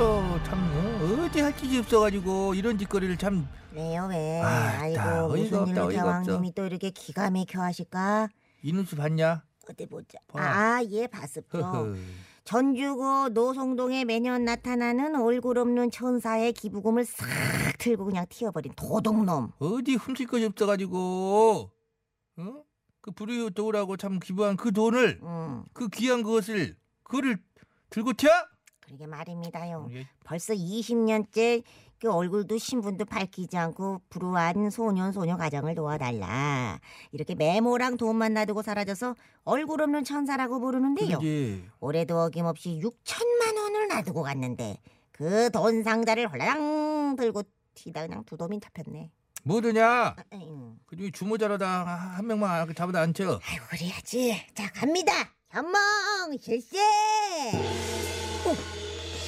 참말로 참 어, 어디 할 짓이 없어가지고 이런 짓거리를 참 왜요 왜? 아, 아이고 나 어이가 무슨 없다, 일로 어이가 대왕님이 또 이렇게 기가 막혀 하실까? 이누수 봤냐? 어디 보자. 봐. 아예 봤습죠. 허허. 전주고 노송동에 매년 나타나는 얼굴 없는 천사의 기부금을 싹 들고 그냥 튀어버린 도둑놈. 어디 훔칠 것이 없어가지고 어? 그 불의의 도라고 참 기부한 그 돈을 음, 그 귀한 그것을 그를 들고 튀어? 그러게 말입니다요. 예, 벌써 20년째 그 얼굴도 신분도 밝히지 않고 불우한 소년 소녀 가정을 도와달라. 이렇게 메모랑 돈만 놔두고 사라져서 얼굴 없는 천사라고 부르는데요. 그러지. 올해도 어김없이 6천만 원을 놔두고 갔는데 그 돈 상자를 홀라당 들고 튀다 그냥 두 도민 잡혔네. 뭐드냐? 아, 에잉. 그 중에 주모자로다 한 명만 잡아다 앉혀. 아이고 그래야지. 자 갑니다. 현몽 실세. 어,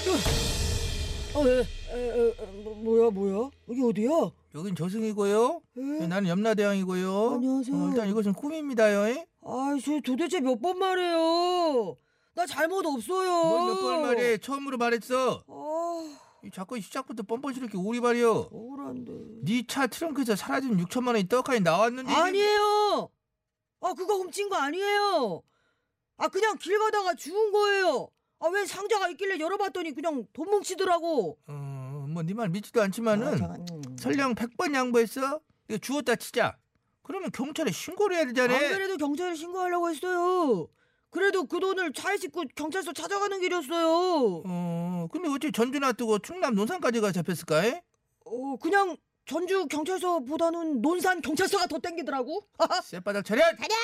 에, 에, 에, 에, 뭐, 뭐야 뭐야? 여기 어디야? 여긴 저승이고요. 에? 나는 염라대왕이고요. 안녕하세요. 어, 일단 이것은 꿈입니다요. 예? 아이 저 도대체 몇 번 말해요? 나 잘못 없어요. 뭘 몇 번 말해? 처음으로 말했어. 아이 자꾸 시작부터 뻔뻔스럽게 오리발이여. 억울한데. 네 차 트렁크에서 사라진 6천만 원이 떡하니 나왔는데 아니에요. 아 그거 훔친 거 아니에요. 아 그냥 길 가다가 주운 거예요. 아 왜 상자가 있길래 열어봤더니 그냥 돈 뭉치더라고. 어, 뭐 네 말 믿지도 않지만은 음. 설령 100번 양보했어? 이거 주웠다 치자. 그러면 경찰에 신고를 해야 되잖아. 안 그래도 경찰에 신고하려고 했어요. 그래도 그 돈을 차에 싣고 경찰서 찾아가는 길이었어요. 어, 근데 어째 전주 놔두고 충남 논산까지 가 잡혔을까? 에? 어 그냥 전주 경찰서보다는 논산 경찰서가 더 땡기더라고. 쌔바닥 차렷! 차렷!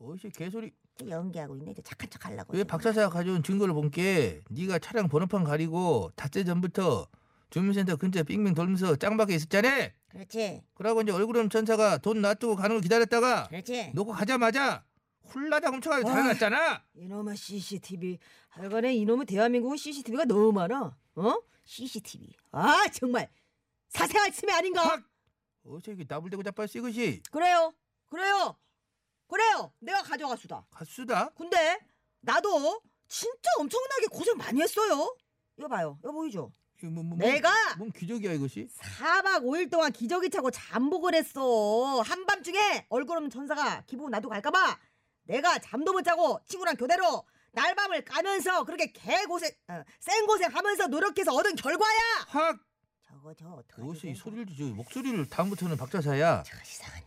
어이씨 개소리. 연기하고 있네. 이제 착한 척 하려고. 왜 박사사가 가져온 증거를 본 게 네가 차량 번호판 가리고 닷새 전부터 주민센터 근처에 빙빙 돌면서 짱박에 있었잖아. 그렇지. 그러고 이제 얼굴 없는 천사가 돈 놔두고 가는 걸 기다렸다가 그렇지. 놓고 가자마자 훌라당 훔쳐가지고 달아났잖아. 이놈의 CCTV. 하여간에 이놈의 대한민국은 CCTV가 너무 많아. 어? CCTV. 아 정말 사생활 침해 아닌가? 확! 어째 이게 나불대고 자빠졌어 이것이. 그래요. 그래요. 그래요. 내가 가져갔수다. 가수다. 근데 나도 진짜 엄청나게 고생 많이 했어요. 이거 봐요. 이거 보이죠? 이거 뭐, 뭐, 내가 뭔 기적이야 이것이? 4박 5일 동안 기저귀 차고 잠복을 했어. 한밤중에 얼굴 없는 천사가 기분 나도 갈까봐 내가 잠도 못 자고 친구랑 교대로 날밤을 까면서 그렇게 개고생, 어, 생고생 하면서 노력해서 얻은 결과야! 확! 저거 저 어떡하지? 어째 이 소리를 저 목소리를 다음부터는 박자사야.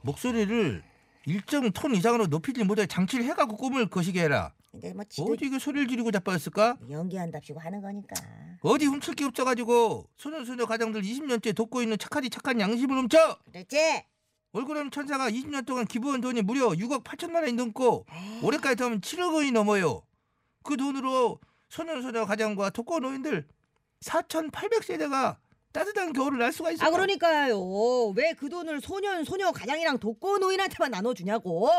목소리를 일정 톤 이상으로 높이지 못하게 장치를 해갖고 꿈을 거시게 해라. 근데 뭐 지도 어디 이게 소리를 지르고 자빠졌을까? 연기한답시고 하는 거니까. 어디 훔칠 게 없어가지고 소년소녀 가장들 20년째 돕고 있는 착하디 착한 양심을 훔쳐 그렇지. 얼굴 없는 천사가 20년 동안 기부한 돈이 무려 6억 8천만 원이 넘고 올해까지 더하면 7억 원이 넘어요 그 돈으로 소년소녀 가장과 독거 노인들 4,800세대가 따뜻한 겨울을 날 수가 있어 아, 그러니까요. 왜 그 돈을 소년, 소녀, 가장이랑 독거 노인한테만 나눠주냐고.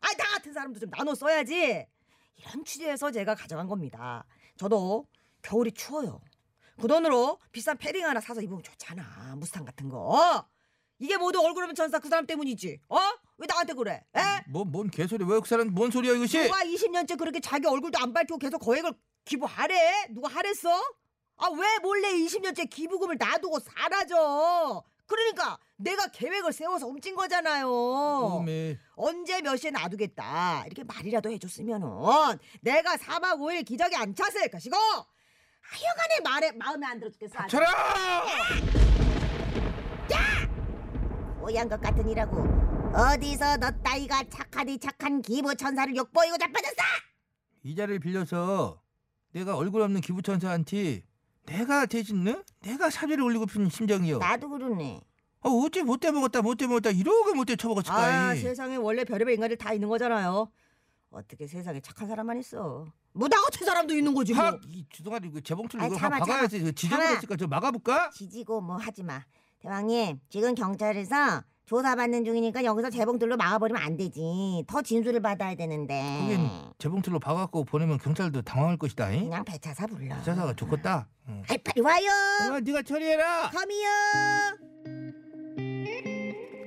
아, 나 같은 사람도 좀 나눠 써야지. 이런 취지에서 제가 가져간 겁니다. 저도 겨울이 추워요. 그 돈으로 비싼 패딩 하나 사서 입으면 좋잖아. 무스탕 같은 거. 이게 모두 얼굴 없는 천사 그 사람 때문이지. 어? 왜 나한테 그래? 에? 뭐, 뭔 개소리 왜그 사람 뭔 소리야 이것이 누가 20년째 그렇게 자기 얼굴도 안 밝히고 계속 거액을 기부하래? 누가 하랬어? 아 왜 몰래 20년째 기부금을 놔두고 사라져? 그러니까 내가 계획을 세워서 훔친 거잖아요. 어메 언제 몇 시에 놔두겠다 이렇게 말이라도 해줬으면은 내가 4박 5일 기저귀 안 찼을 것이고 하여간에 말에 마음에 안 들어 죽겠어. 아주. 쳐라 오양 것 같으니라고. 어디서 너 따위가 착하디 착한 기부 천사를 욕보이고 자빠졌어? 이 자리를 빌려서 내가 얼굴 없는 기부천사한테 내가 응? 내가 사죄를 올리고 싶은 심정이요 나도 그러네. 아, 어째 못돼 먹었다 못돼 먹었다 이러고 못돼 처먹었을까? 아 세상에 원래 별의별 인간들 다 있는 거잖아요. 어떻게 세상에 착한 사람만 있어? 무당 같은 사람도 있는 거지 뭐. 확! 이 주둥아리 그 재봉틀로 아이, 이거 참아, 그 지저분했으니까 저 막아볼까? 지지고 뭐 하지 마. 대왕님, 지금 경찰에서 조사받는 중이니까 여기서 재봉들로 막아버리면 안 되지. 더 진술을 받아야 되는데. 거긴 재봉틀로 박아갖고 보내면 경찰도 당황할 것이다. 잉? 그냥 배차사 불러. 자사가 좋겠다. 응. 아이 빨리 와요. 아, 네가 처리해라. 거미요.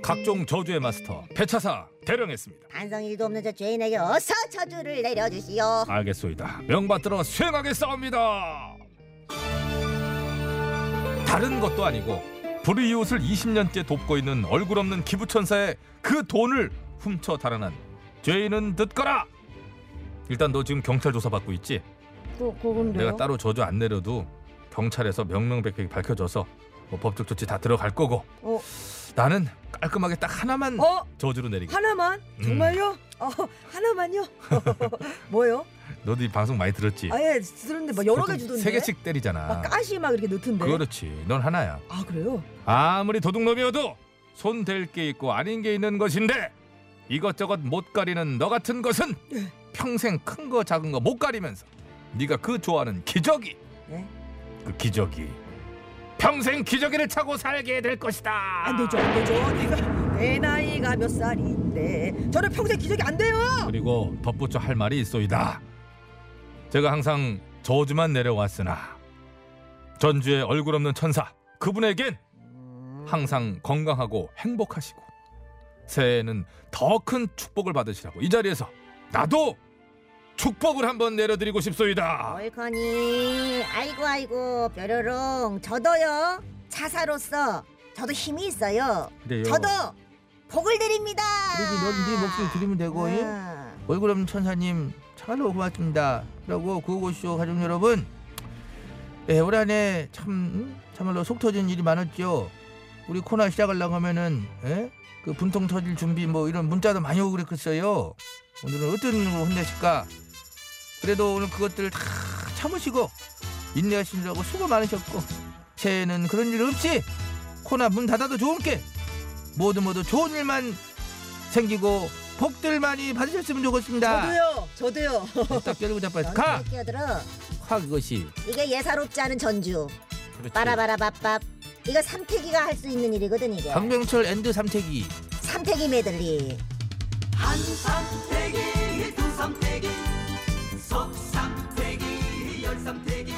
각종 저주의 마스터 배차사 대령했습니다. 반성 일도 없는 저 죄인에게 어서 저주를 내려주시오. 알겠소이다. 명받들어 수행하겠사옵니다. 다른 것도 아니고 불이웃을 20년째 돕고 있는 얼굴 없는 기부천사의 그 돈을 훔쳐 달아난 죄인은 듣거라. 일단 너 지금 경찰 조사 받고 있지? 그 그건데요. 내가 따로 저주 안 내려도 경찰에서 명명백백 밝혀져서 뭐 법적 조치 다 들어갈 거고 어. 나는 깔끔하게 딱 하나만 어 저주로 내리게. 하나만 음. 정말요? 어 하나만요? 뭐요? 너도 이 방송 많이 들었지? 아예 들었는데 뭐 여러 개 보통 주던데. 세 개씩 때리잖아. 막 가시 막 이렇게 넣던데. 그렇지. 넌 하나야. 아 그래요? 아무리 도둑놈이어도 손 댈 게 있고 아닌 게 있는 것인데 이것저것 못 가리는 너 같은 것은 네. 평생 큰 거 작은 거 못 가리면서 네가 그 좋아하는 기저귀 네? 그 기저귀 평생 기저귀를 차고 살게 될 것이다. 안 되죠 안 되죠. 내가 내 나이가 몇 살인데 저는 평생 기적이 안 돼요. 그리고 덧붙여 할 말이 있소이다. 제가 항상 저주만 내려왔으나 전주의 얼굴 없는 천사 그분에겐 항상 건강하고 행복하시고 새해에는 더 큰 축복을 받으시라고 이 자리에서 나도 축복을 한번 내려드리고 싶소이다. 얼커니, 아이고 아이고 뾰로롱, 저도요 차사로서 저도 힘이 있어요. 그래요. 저도 복을 드립니다. 그러지 넌네 목소리 들으면 되고 잉? 아, 얼굴 없는 천사님 참말로 고맙습니다. 그리고 구호고쇼 가족 여러분 예, 올 한해 참 음? 참말로 속 터진 일이 많았죠. 우리 코너 시작하려고 하면은 예? 그 분통 터질 준비 뭐 이런 문자도 많이 오고 그랬겠어요. 오늘은 어떤 일로 혼내실까? 그래도 오늘 그것들 다 참으시고 인내하시느라고 수고 많으셨고 새해에는 그런 일 없이 코너 문 닫아도 좋은 게 모두 모두 좋은 일만 생기고 복들 많이 받으셨으면 좋겠습니다. 저도요 저도요. 딱 깨르고 자빠져 넌 가! 왜 끼어들어. 화 그것이 이게 예사롭지 않은 전주. 그렇지. 빠라바라밥밥. 이거 삼태기가 할 수 있는 일이거든 이게. 박명철 and 삼태기 삼태기 메들리. 한 삼태기 두 삼태기 속 삼태기 열 삼태기